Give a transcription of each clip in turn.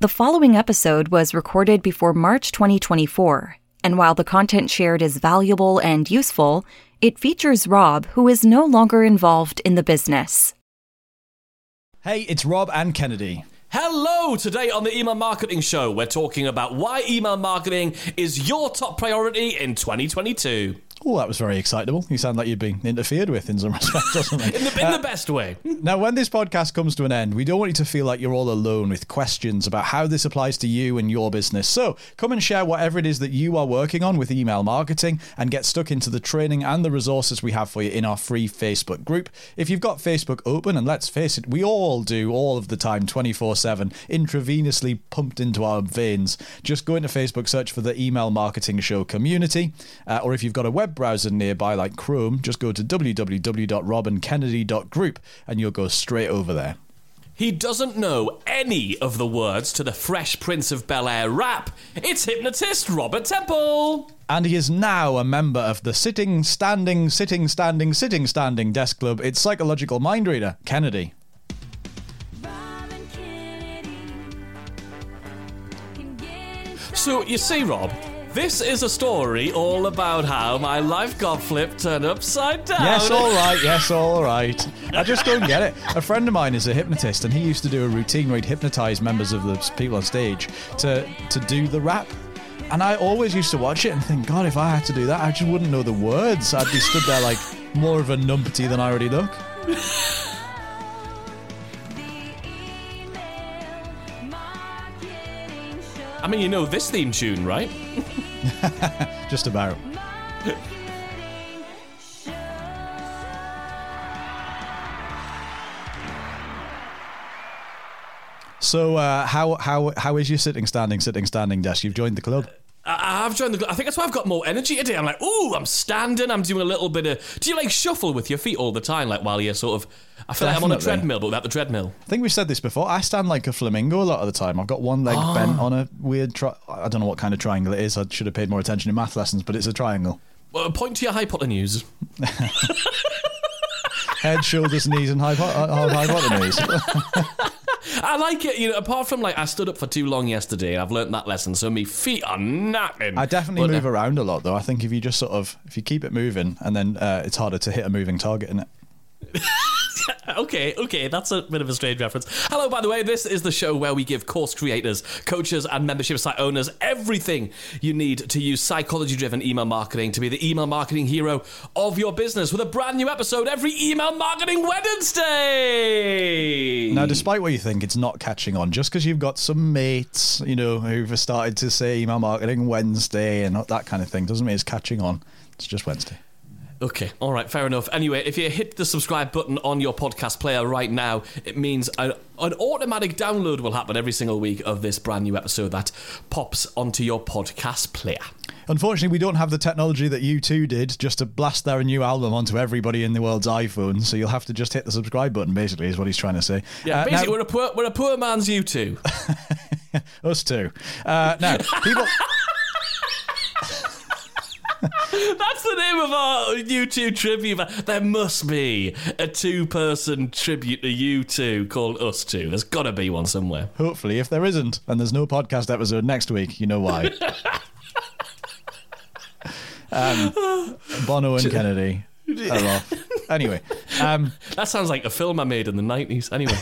The following episode was recorded before March 2024, and while the content shared is valuable and useful, it features Rob, who is no longer involved in the business. Hey, it's Rob and Kennedy. Hello! Today on the Email Marketing Show, we're talking about why email marketing is your top priority in 2022. Oh, that was very excitable. You sound like you've been interfered with in some respect, doesn't it? In the, in the best way. Now, when this podcast comes to an end, we don't want you to feel like you're all alone with questions about how this applies to you and your business. So come and share whatever it is that you are working on with email marketing and get stuck into the training and the resources we have for you in our free Facebook group. If you've got Facebook open, and let's face it, we all do all of the time, 24 7, intravenously pumped into our veins, just go into Facebook, search for the Email Marketing Show community, uh, or if you've got a web browser nearby like Chrome, just go to www.robinkennedy.group and you'll go straight over there. He doesn't know any of the words to the Fresh Prince of Bel Air rap. It's hypnotist Robert Temple. And he is now a member of the sitting, standing, sitting, standing, sitting, standing desk club. It's psychological mind reader, Kennedy. So, you see, Rob, this is a story all about how my life got flipped turned upside down. Yes, all right. Yes, all right. I just don't get it. A friend of mine is a hypnotist, and he used to do a routine where he'd hypnotize members of the people on stage to to do the rap. And I always used to watch it and think, God, if I had to do that, I just wouldn't know the words. I'd be stood there like more of a numpty than I already look. I mean, you know this theme tune, right? Just about. So, uh, how how how is your sitting, standing, sitting, standing desk? You've joined the club. I've joined the. I think that's why I've got more energy today. I'm like, ooh, I'm standing. I'm doing a little bit of. Do you like shuffle with your feet all the time, like while you're sort of? I feel like I'm on a treadmill, but without the treadmill. I think we've said this before. I stand like a flamingo a lot of the time. I've got one leg bent on a weird. Tri- I don't know what kind of triangle it is. I should have paid more attention in math lessons, but it's a triangle. Well, point to your hypotenuse. Head, shoulders, knees, and hypo- uh, hypotenuse. I like it. You know, apart from like I stood up for too long yesterday, and I've learnt that lesson. So my feet are napping. I definitely But, uh, move around a lot, though. I think if you just sort of if you keep it moving, and then uh, it's harder to hit a moving target, isn't it? Okay, okay, that's a bit of a strange reference. Hello, by the way, this is the show where we give course creators, coaches, and membership site owners everything you need to use psychology driven email marketing to be the email marketing hero of your business with a brand new episode every email marketing Wednesday. Now, despite what you think, it's not catching on. Just because you've got some mates, you know, who've started to say email marketing Wednesday and that kind of thing, doesn't mean it's catching on. It's just Wednesday. Okay, all right, fair enough. Anyway, if you hit the subscribe button on your podcast player right now, it means an, an automatic download will happen every single week of this brand new episode that pops onto your podcast player. Unfortunately, we don't have the technology that U2 did just to blast their new album onto everybody in the world's iPhone. So you'll have to just hit the subscribe button, basically, is what he's trying to say. Yeah, Uh, basically, now- we're a poor we're a poor man's U2. us too. Uh, now, people. That's the name of our U2 tribute. There must be a two-person tribute to you two called Us Two. There's got to be one somewhere. Hopefully, if there isn't, and there's no podcast episode next week, you know why. um, Bono and Kennedy off. Anyway, um, That sounds like a film I made in the '90s. Anyway,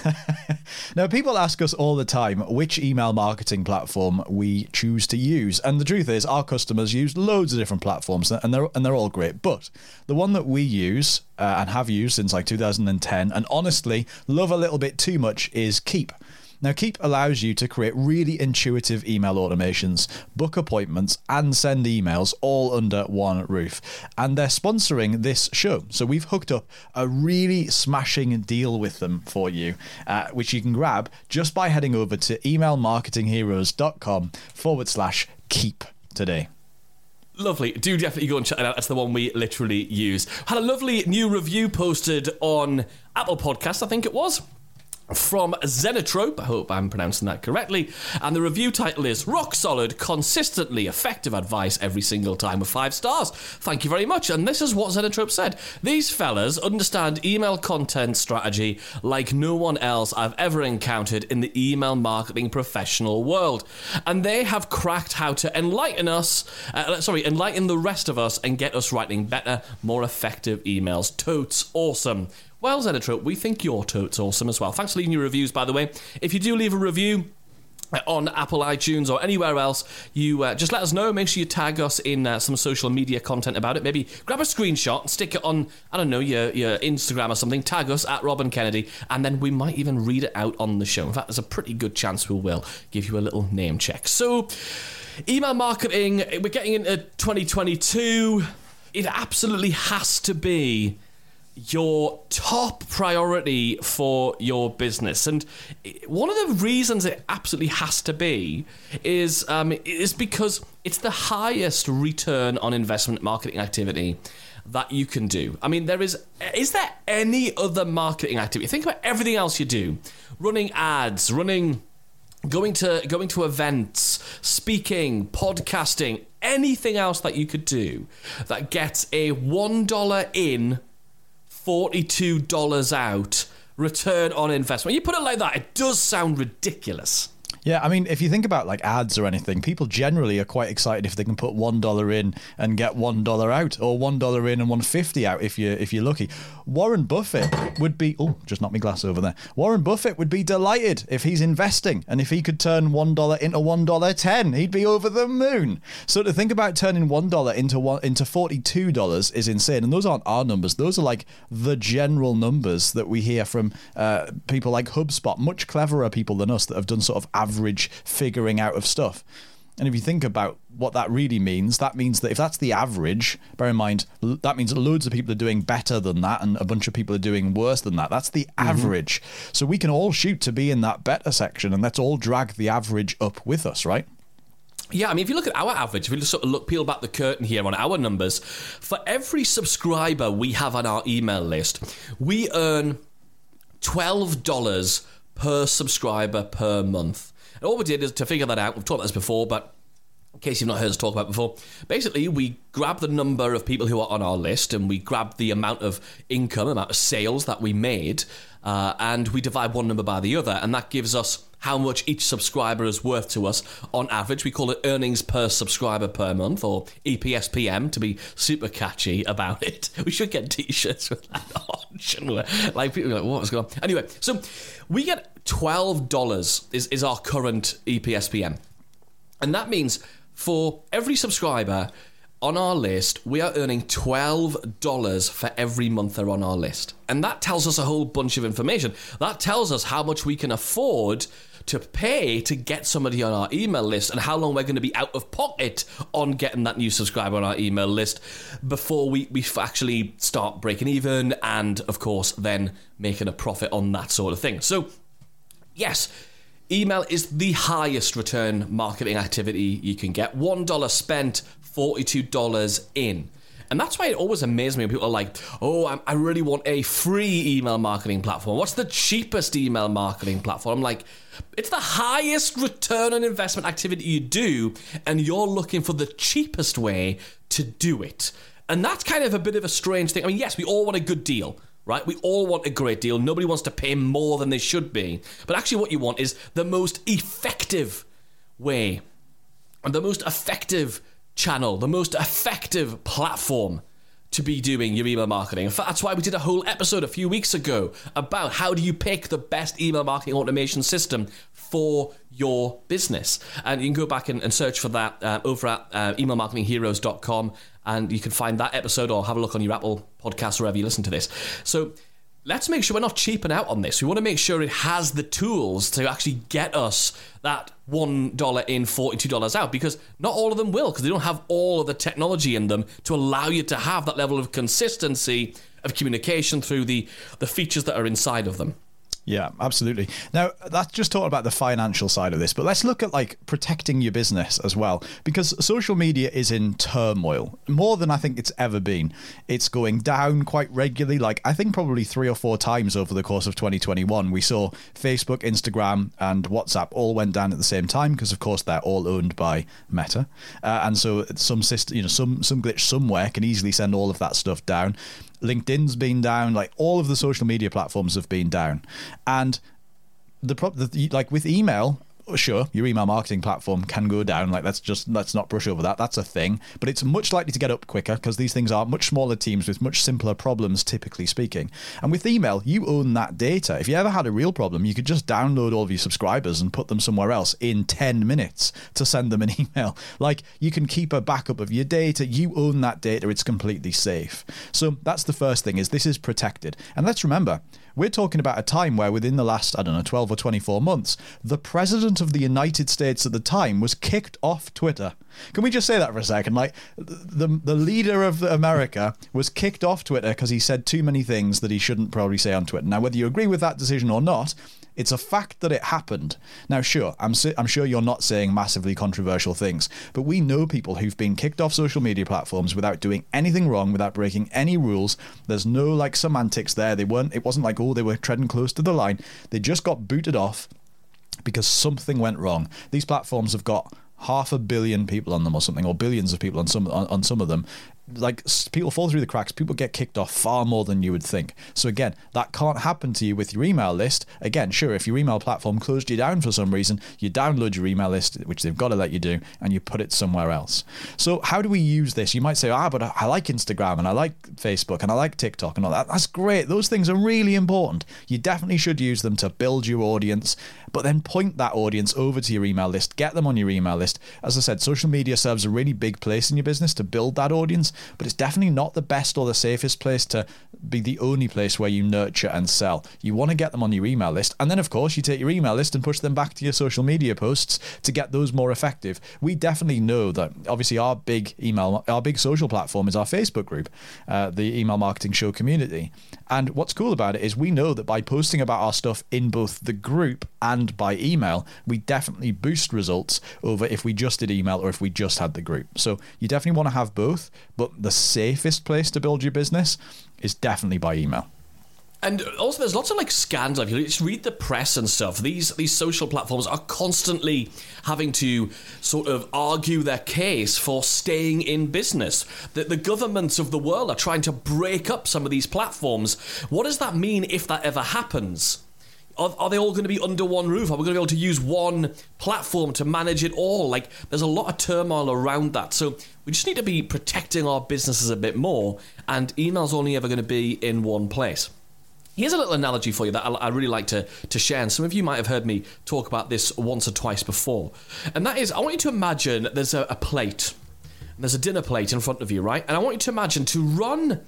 now people ask us all the time which email marketing platform we choose to use, and the truth is, our customers use loads of different platforms, and they're and they're all great. But the one that we use uh, and have used since like 2010, and honestly love a little bit too much, is Keap. Now, Keap allows you to create really intuitive email automations, book appointments, and send emails all under one roof. And they're sponsoring this show. So we've hooked up a really smashing deal with them for you, uh, which you can grab just by heading over to emailmarketingheroes.com forward slash keap today. lovely. Do definitely go and check it out. That's the one we literally use. Had a lovely new review posted on Apple Podcast, I think it was. From Xenotrope. I hope I'm pronouncing that correctly. And the review title is Rock Solid, Consistently Effective Advice Every Single Time with five stars. Thank you very much. And this is what Xenotrope said. These fellas understand email content strategy like no one else I've ever encountered in the email marketing professional world. And they have cracked how to enlighten us, uh, sorry, enlighten the rest of us and get us writing better, more effective emails. Totes awesome. Well, Xenotrope, we think your tote's awesome as well. Thanks for leaving your reviews, by the way. If you do leave a review, on Apple iTunes or anywhere else, you uh, just let us know. Make sure you tag us in uh, some social media content about it. Maybe grab a screenshot and stick it on, I don't know, your, your Instagram or something. Tag us at Rob and Kennedy, and then we might even read it out on the show. In fact, there's a pretty good chance we will give you a little name check. So, email marketing, we're getting into 2022. It absolutely has to be your top priority for your business. And one of the reasons it absolutely has to be is um, is because it's the highest return on investment marketing activity that you can do. I mean, there is is there any other marketing activity? Think about everything else you do: running ads, running going to going to events, speaking, podcasting, anything else that you could do that gets a one dollar in $42 out return on investment. You put it like that, it does sound ridiculous. Yeah, I mean, if you think about like ads or anything, people generally are quite excited if they can put one dollar in and get one dollar out, or one dollar in and one fifty out if you if you're lucky. Warren Buffett would be oh, just knocked my glass over there. Warren Buffett would be delighted if he's investing and if he could turn one dollar into one dollar ten, he'd be over the moon. So to think about turning one dollar into one into forty two dollars is insane, and those aren't our numbers; those are like the general numbers that we hear from uh, people like HubSpot, much cleverer people than us that have done sort of average average figuring out of stuff. And if you think about what that really means, that means that if that's the average, bear in mind, that means loads of people are doing better than that and a bunch of people are doing worse than that. That's the mm-hmm. average. So we can all shoot to be in that better section and let's all drag the average up with us, right? Yeah, I mean, if you look at our average, if you just sort of look, peel back the curtain here on our numbers, for every subscriber we have on our email list, we earn $12 per subscriber per month. And all we did is to figure that out. We've talked about this before, but in case you've not heard us talk about before, basically we grab the number of people who are on our list and we grab the amount of income, amount of sales that we made, uh, and we divide one number by the other, and that gives us how much each subscriber is worth to us on average. We call it earnings per subscriber per month, or EPSPM to be super catchy about it. We should get t-shirts with that on? Like people are like, what's going on? Anyway, so we get $12 is, is our current EPSPM. And that means for every subscriber on our list, we are earning $12 for every month they're on our list. And that tells us a whole bunch of information. That tells us how much we can afford to pay to get somebody on our email list and how long we're going to be out of pocket on getting that new subscriber on our email list before we, we actually start breaking even and, of course, then making a profit on that sort of thing. So, yes, email is the highest return marketing activity you can get. $1 spent, $42 in. And that's why it always amazes me when people are like, oh, I really want a free email marketing platform. What's the cheapest email marketing platform? I'm like, it's the highest return on investment activity you do, and you're looking for the cheapest way to do it. And that's kind of a bit of a strange thing. I mean, yes, we all want a good deal right? We all want a great deal. Nobody wants to pay more than they should be. But actually, what you want is the most effective way, and the most effective channel, the most effective platform to be doing your email marketing. In fact, that's why we did a whole episode a few weeks ago about how do you pick the best email marketing automation system for your business. And you can go back and, and search for that uh, over at uh, emailmarketingheroes.com and you can find that episode or have a look on your Apple podcast wherever you listen to this. So let's make sure we're not cheaping out on this. We want to make sure it has the tools to actually get us that $1 in, $42 out, because not all of them will, because they don't have all of the technology in them to allow you to have that level of consistency of communication through the, the features that are inside of them. Yeah, absolutely. Now, that's just talking about the financial side of this, but let's look at like protecting your business as well because social media is in turmoil more than I think it's ever been. It's going down quite regularly, like I think probably 3 or 4 times over the course of 2021. We saw Facebook, Instagram, and WhatsApp all went down at the same time because of course they're all owned by Meta. Uh, and so some system, you know, some some glitch somewhere can easily send all of that stuff down. LinkedIn's been down, like all of the social media platforms have been down. And the problem, like with email, Oh, sure, your email marketing platform can go down. Like let's just let's not brush over that. That's a thing, but it's much likely to get up quicker because these things are much smaller teams with much simpler problems, typically speaking. And with email, you own that data. If you ever had a real problem, you could just download all of your subscribers and put them somewhere else in 10 minutes to send them an email. Like you can keep a backup of your data. You own that data. It's completely safe. So that's the first thing is this is protected. And let's remember, we're talking about a time where within the last, I don't know, 12 or 24 months, the president of the United States at the time was kicked off Twitter. Can we just say that for a second? Like, the, the leader of America was kicked off Twitter because he said too many things that he shouldn't probably say on Twitter. Now, whether you agree with that decision or not, it's a fact that it happened. Now, sure, I'm, I'm sure you're not saying massively controversial things, but we know people who've been kicked off social media platforms without doing anything wrong, without breaking any rules. There's no like semantics there. They weren't. It wasn't like oh they were treading close to the line. They just got booted off because something went wrong. These platforms have got half a billion people on them or something, or billions of people on some on, on some of them, like people fall through the cracks people get kicked off far more than you would think. So again that can't happen to you with your email list. Again sure if your email platform closed you down for some reason you download your email list which they've got to let you do and you put it somewhere else. So how do we use this? You might say ah but i like instagram and i like facebook and i like tiktok and all that. That's great. Those things are really important. You definitely should use them to build your audience but then point that audience over to your email list get them on your email list. As i said social media serves a really big place in your business to build that audience but it's definitely not the best or the safest place to be the only place where you nurture and sell. You want to get them on your email list, and then of course you take your email list and push them back to your social media posts to get those more effective. We definitely know that obviously our big email, our big social platform is our Facebook group, uh, the email marketing show community. And what's cool about it is we know that by posting about our stuff in both the group and by email, we definitely boost results over if we just did email or if we just had the group. So you definitely want to have both, but the safest place to build your business is definitely by email. And also, there's lots of like scandal. If you just read the press and stuff, these these social platforms are constantly having to sort of argue their case for staying in business. That the governments of the world are trying to break up some of these platforms. What does that mean if that ever happens? Are, are, they all going to be under one roof? Are we going to be able to use one platform to manage it all? Like, there's a lot of turmoil around that. So, we just need to be protecting our businesses a bit more, and email's only ever going to be in one place. Here's a little analogy for you that I, I really like to, to share, and some of you might have heard me talk about this once or twice before. And that is, I want you to imagine there's a, a plate, there's a dinner plate in front of you, right? And I want you to imagine to run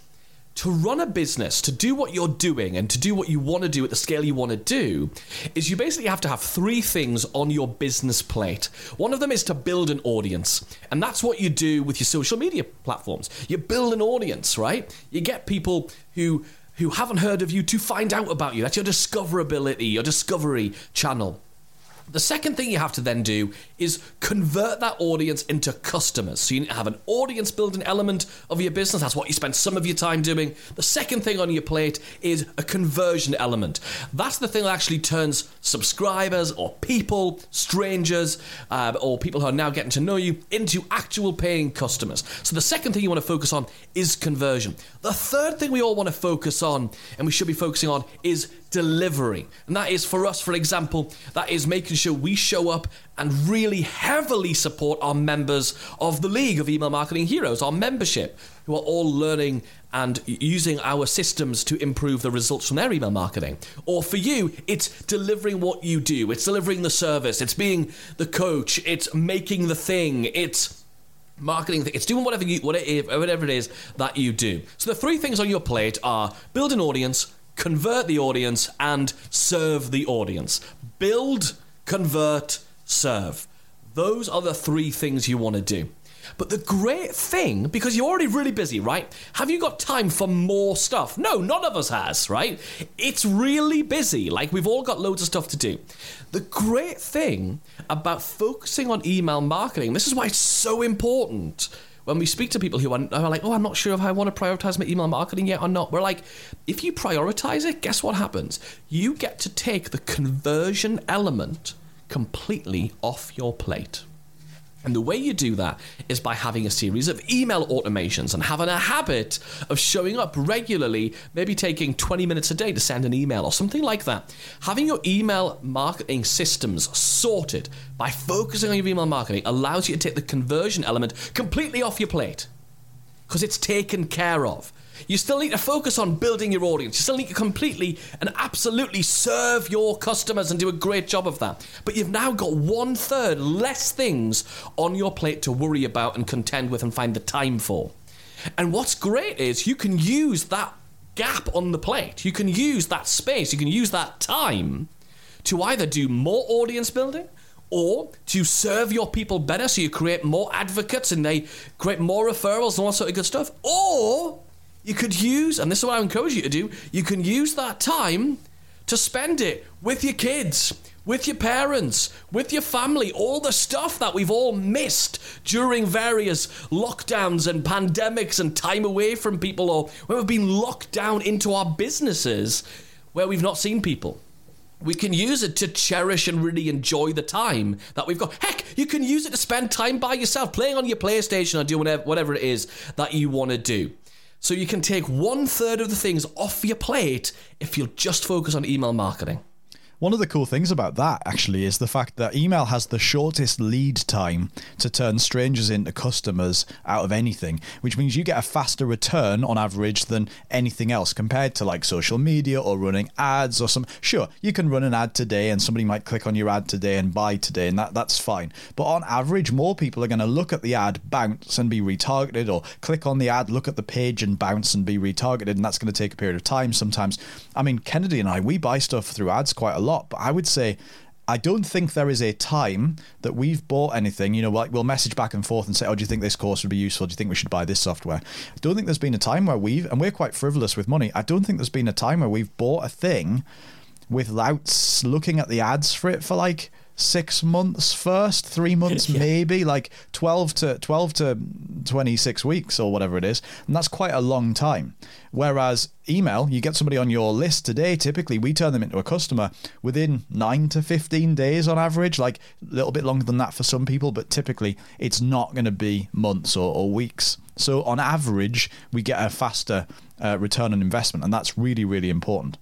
to run a business, to do what you're doing, and to do what you want to do at the scale you want to do, is you basically have to have three things on your business plate. One of them is to build an audience, and that's what you do with your social media platforms. You build an audience, right? You get people who who haven't heard of you to find out about you. That's your discoverability, your discovery channel. The second thing you have to then do is convert that audience into customers. So you need to have an audience building element of your business. That's what you spend some of your time doing. The second thing on your plate is a conversion element. That's the thing that actually turns subscribers or people, strangers, uh, or people who are now getting to know you into actual paying customers. So the second thing you want to focus on is conversion. The third thing we all want to focus on, and we should be focusing on, is delivery. And that is for us, for example, that is making sure we show up and really heavily support our members of the League of Email Marketing Heroes, our membership, who are all learning and using our systems to improve the results from their email marketing. Or for you, it's delivering what you do, it's delivering the service, it's being the coach, it's making the thing, it's marketing it's doing whatever you whatever it is that you do. So the three things on your plate are build an audience convert the audience, and serve the audience. Build, convert, serve. Those are the three things you want to do. But the great thing, because you're already really busy, right? Have you got time for more stuff? No, none of us has, right? It's really busy. Like we've all got loads of stuff to do. The great thing about focusing on email marketing, this is why it's so important when we speak to people who are, are, like, oh, I'm not sure if I want to prioritize my email marketing yet or not, we're like, if you prioritize it, guess what happens? You get to take the conversion element completely off your plate. And the way you do that is by having a series of email automations and having a habit of showing up regularly, maybe taking 20 minutes a day to send an email or something like that. Having your email marketing systems sorted by focusing on your email marketing allows you to take the conversion element completely off your plate because it's taken care of. You still need to focus on building your audience. You still need to completely and absolutely serve your customers and do a great job of that. But you've now got one third less things on your plate to worry about and contend with and find the time for. And what's great is you can use that gap on the plate, you can use that space, you can use that time to either do more audience building or to serve your people better so you create more advocates and they create more referrals and all that sort of good stuff, or you could use, and this is what I encourage you to do, you can use that time to spend it with your kids, with your parents, with your family, all the stuff that we've all missed during various lockdowns and pandemics and time away from people, or when we've been locked down into our businesses where we've not seen people. We can use it to cherish and really enjoy the time that we've got. Heck, you can use it to spend time by yourself, playing on your PlayStation or doing whatever, whatever it is that you want to do. So you can take one third of the things off your plate if you'll just focus on email marketing. One of the cool things about that actually is the fact that email has the shortest lead time to turn strangers into customers out of anything, which means you get a faster return on average than anything else compared to like social media or running ads or some. Sure, you can run an ad today and somebody might click on your ad today and buy today, and that, that's fine. But on average, more people are going to look at the ad, bounce, and be retargeted, or click on the ad, look at the page, and bounce and be retargeted, and that's going to take a period of time sometimes. I mean, Kennedy and I, we buy stuff through ads quite a lot, but I would say I don't think there is a time that we've bought anything. You know, like we'll message back and forth and say, "Oh, do you think this course would be useful? Do you think we should buy this software?" I don't think there's been a time where we've, and we're quite frivolous with money. I don't think there's been a time where we've bought a thing without looking at the ads for it for like six months first, three months yeah. maybe, like twelve to twelve to twenty six weeks or whatever it is, and that's quite a long time. Whereas email, you get somebody on your list today. Typically, we turn them into a customer within nine to fifteen days on average. Like a little bit longer than that for some people, but typically it's not going to be months or, or, weeks. So on average, we get a faster uh, return on investment, and that's really really important.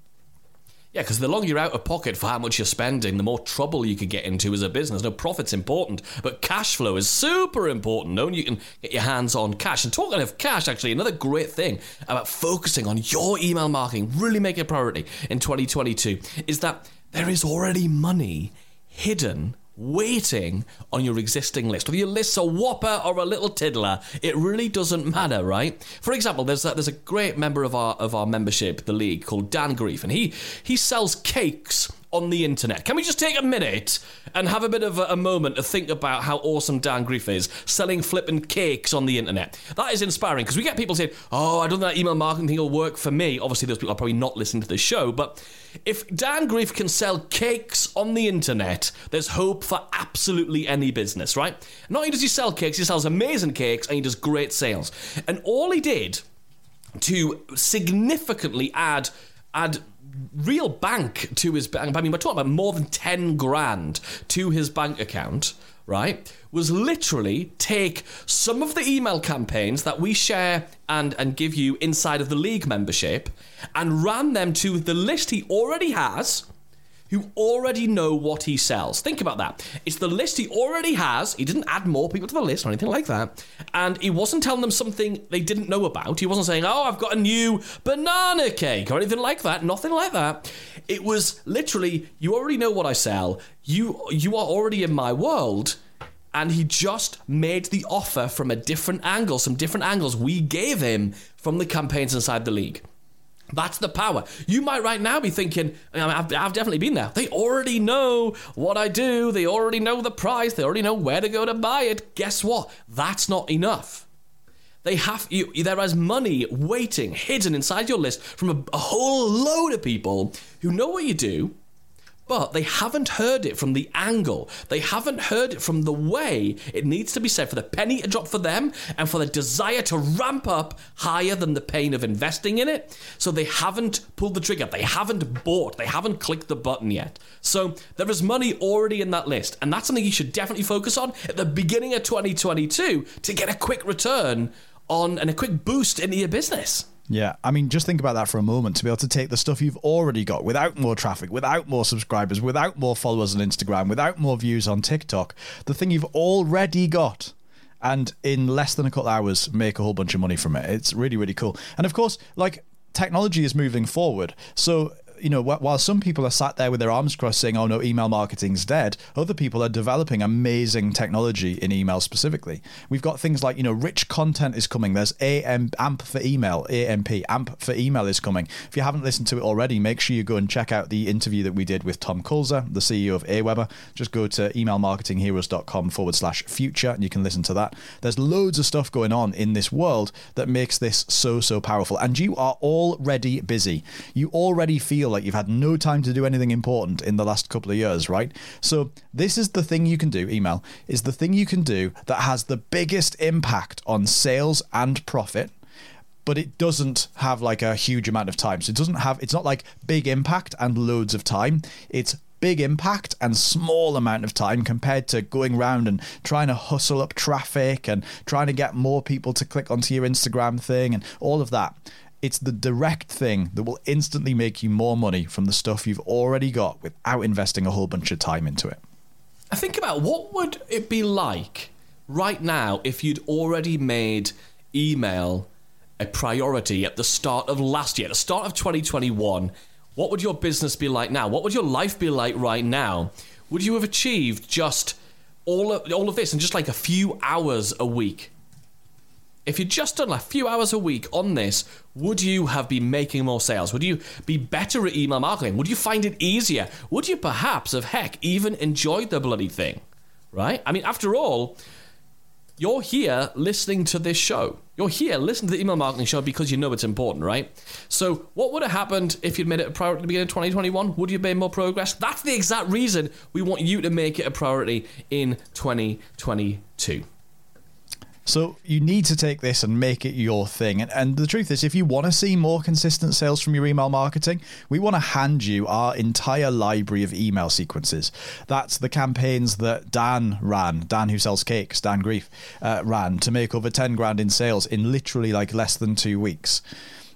Yeah, because the longer you're out of pocket for how much you're spending, the more trouble you could get into as a business. No, profit's important, but cash flow is super important. Knowing you can get your hands on cash. And talking of cash, actually, another great thing about focusing on your email marketing, really make it a priority in 2022, is that there is already money hidden waiting on your existing list. Whether your list's a whopper or a little tiddler, it really doesn't matter, right? For example, there's a, there's a great member of our of our membership, the league, called Dan Grief, and he he sells cakes on the internet. Can we just take a minute and have a bit of a, a moment to think about how awesome Dan Grief is selling flipping cakes on the internet? That is inspiring because we get people saying, "Oh, I don't think that email marketing thing will work for me." Obviously, those people are probably not listening to the show, but if Dan Grief can sell cakes on the internet, there's hope for absolutely any business, right? Not only does he sell cakes, he sells amazing cakes and he does great sales. And all he did to significantly add add real bank to his bank. I mean, we're talking about more than 10 grand to his bank account, right? Was literally take some of the email campaigns that we share and, and give you inside of the league membership and ran them to the list he already has who already know what he sells. Think about that. It's the list he already has. He didn't add more people to the list or anything like that. And he wasn't telling them something they didn't know about. He wasn't saying, oh, I've got a new banana cake or anything like that. Nothing like that. It was literally, you already know what I sell. You, you are already in my world and he just made the offer from a different angle, some different angles we gave him from the campaigns inside the league. That's the power. You might right now be thinking, I've, I've, definitely been there. They already know what I do. They already know the price. They already know where to go to buy it. Guess what? That's not enough. They have you. There is money waiting, hidden inside your list from a, a whole load of people who know what you do, but they haven't heard it from the angle. They haven't heard it from the way it needs to be said for the penny to drop for them and for the desire to ramp up higher than the pain of investing in it. So they haven't pulled the trigger. They haven't bought. They haven't clicked the button yet. So there is money already in that list. And that's something you should definitely focus on at the beginning of 2022 to get a quick return on and a quick boost into your business. Yeah, I mean, just think about that for a moment to be able to take the stuff you've already got without more traffic, without more subscribers, without more followers on Instagram, without more views on TikTok, the thing you've already got, and in less than a couple hours make a whole bunch of money from it. It's really, really cool. And of course, like, technology is moving forward. So you know, while some people are sat there with their arms crossed saying, "Oh no, email marketing's dead," other people are developing amazing technology in email specifically. We've got things like, you know, rich content is coming. There's AM AMP for email, AMP AMP for email is coming. If you haven't listened to it already, make sure you go and check out the interview that we did with Tom Kulzer, the CEO of Aweber. Just go to emailmarketingheroes.com forward slash future and you can listen to that. There's loads of stuff going on in this world that makes this so so powerful, and you are already busy. You already feel like you've had no time to do anything important in the last couple of years, right? So this is the thing you can do, email, is the thing you can do that has the biggest impact on sales and profit but it doesn't have like a huge amount of time. So it doesn't have it's not like big impact and loads of time. It's big impact and small amount of time compared to going around and trying to hustle up traffic and trying to get more people to click onto your Instagram thing and all of that. It's the direct thing that will instantly make you more money from the stuff you've already got without investing a whole bunch of time into it. I think about what would it be like right now if you'd already made email a priority at the start of last year, the start of 2021. What would your business be like now? What would your life be like right now? Would you have achieved just all of, all of this in just like a few hours a week? If you'd just done a few hours a week on this, would you have been making more sales? Would you be better at email marketing? Would you find it easier? Would you perhaps have heck even enjoyed the bloody thing? Right? I mean, after all, you're here listening to this show. You're here listening to the email marketing show because you know it's important, right? So, what would have happened if you'd made it a priority at the beginning of 2021? Would you have made more progress? That's the exact reason we want you to make it a priority in 2022. So you need to take this and make it your thing. And, and the truth is, if you want to see more consistent sales from your email marketing, we want to hand you our entire library of email sequences. That's the campaigns that Dan ran, Dan who sells cakes, Dan Grief, uh, ran to make over 10 grand in sales in literally like less than two weeks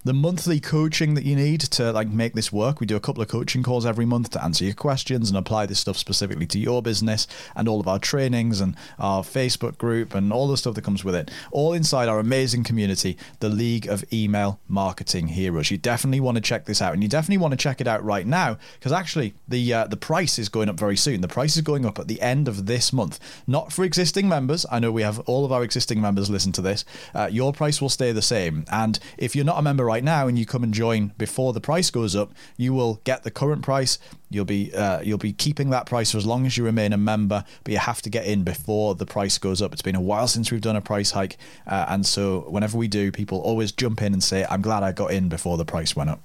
the monthly coaching that you need to like make this work. We do a couple of coaching calls every month to answer your questions and apply this stuff specifically to your business and all of our trainings and our Facebook group and all the stuff that comes with it. All inside our amazing community, the League of Email Marketing Heroes. You definitely want to check this out and you definitely want to check it out right now because actually the uh, the price is going up very soon. The price is going up at the end of this month. Not for existing members. I know we have all of our existing members listen to this. Uh, your price will stay the same. And if you're not a member right right now and you come and join before the price goes up, you will get the current price. You'll be uh, you'll be keeping that price for as long as you remain a member, but you have to get in before the price goes up. It's been a while since we've done a price hike, uh, and so whenever we do, people always jump in and say, "I'm glad I got in before the price went up."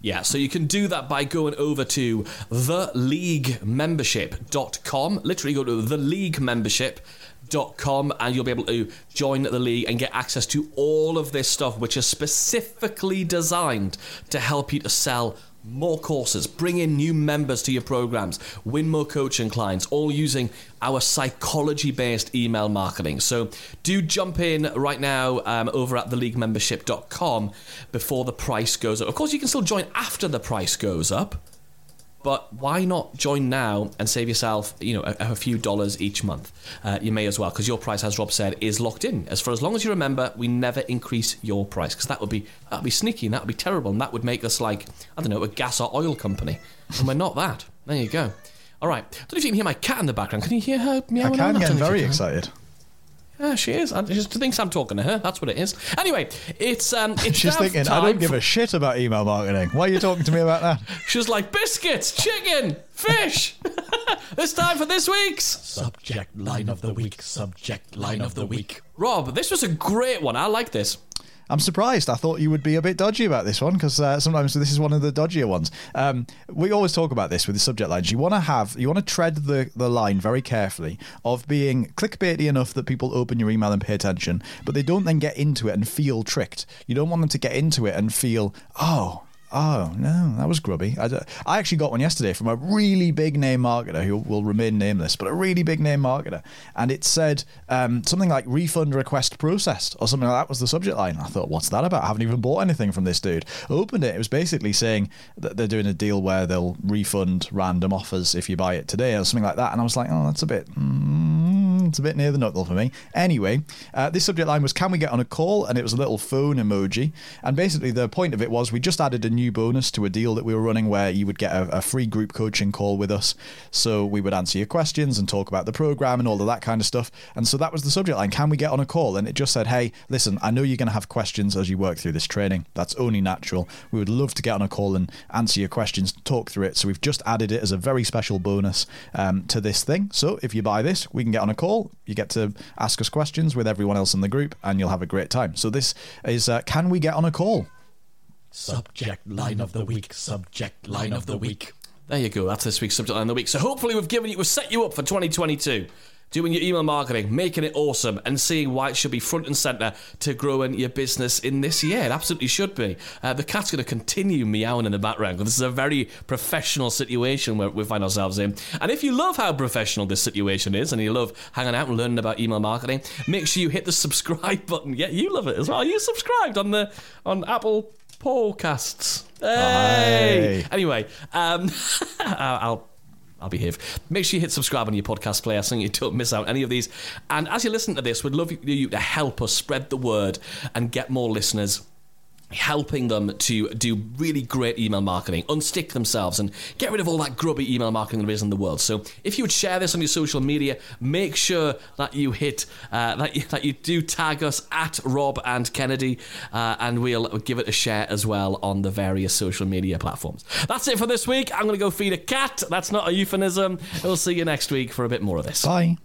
Yeah, so you can do that by going over to theleaguemembership.com. Literally go to the league membership com and you'll be able to join the league and get access to all of this stuff which is specifically designed to help you to sell more courses, bring in new members to your programs, win more coaching clients, all using our psychology based email marketing. So do jump in right now um, over at theleaguemembership.com before the price goes up. Of course, you can still join after the price goes up. But why not join now and save yourself, you know, a, a few dollars each month? Uh, you may as well, because your price, as Rob said, is locked in. As for as long as you remember, we never increase your price, because that would be that would be sneaky and that would be terrible, and that would make us like I don't know a gas or oil company, and we're not that. There you go. All right. I don't know if you can hear my cat in the background. Can you hear her meowing? I can. Get very excited. Yeah, she is. I- She just thinks I'm talking to her. That's what it is. Anyway, it's um, it's She's thinking, I don't give a shit about email marketing. Why are you talking to me about that? She's like biscuits, chicken, fish. it's time for this week's. Subject line of the week. Subject line of the week. Rob, this was a great one. I like this. I'm surprised. I thought you would be a bit dodgy about this one because uh, sometimes this is one of the dodgier ones. Um, we always talk about this with the subject lines. You want to have, you want to tread the, the line very carefully of being clickbaity enough that people open your email and pay attention, but they don't then get into it and feel tricked. You don't want them to get into it and feel, oh, Oh no, that was grubby. I actually got one yesterday from a really big name marketer who will remain nameless, but a really big name marketer, and it said um, something like "refund request processed" or something like that was the subject line. I thought, what's that about? I haven't even bought anything from this dude. Opened it. It was basically saying that they're doing a deal where they'll refund random offers if you buy it today or something like that. And I was like, oh, that's a bit. Mm, it's a bit near the knuckle for me. Anyway, uh, this subject line was "Can we get on a call?" and it was a little phone emoji. And basically, the point of it was we just added a new bonus to a deal that we were running where you would get a, a free group coaching call with us. So we would answer your questions and talk about the program and all of that kind of stuff. And so that was the subject line Can we get on a call? And it just said, Hey, listen, I know you're going to have questions as you work through this training. That's only natural. We would love to get on a call and answer your questions, talk through it. So we've just added it as a very special bonus um, to this thing. So if you buy this, we can get on a call. You get to ask us questions with everyone else in the group, and you'll have a great time. So this is uh, Can we get on a call? Subject line of the week. Subject line of the week. There you go. That's this week's subject line of the week. So hopefully we've given you, we've set you up for 2022. Doing your email marketing, making it awesome, and seeing why it should be front and center to growing your business in this year. It absolutely should be. Uh, the cat's going to continue meowing in the background because this is a very professional situation where we find ourselves in. And if you love how professional this situation is, and you love hanging out and learning about email marketing, make sure you hit the subscribe button. Yeah, you love it as well. Are you subscribed on the on Apple Podcasts? Hey! Aye. Anyway, um, I'll I'll behave. Make sure you hit subscribe on your podcast player so you don't miss out any of these. And as you listen to this, we'd love you to help us spread the word and get more listeners. Helping them to do really great email marketing, unstick themselves, and get rid of all that grubby email marketing there is in the world. So, if you would share this on your social media, make sure that you hit uh, that you, that you do tag us at Rob and Kennedy, uh, and we'll give it a share as well on the various social media platforms. That's it for this week. I'm going to go feed a cat. That's not a euphemism. We'll see you next week for a bit more of this. Bye.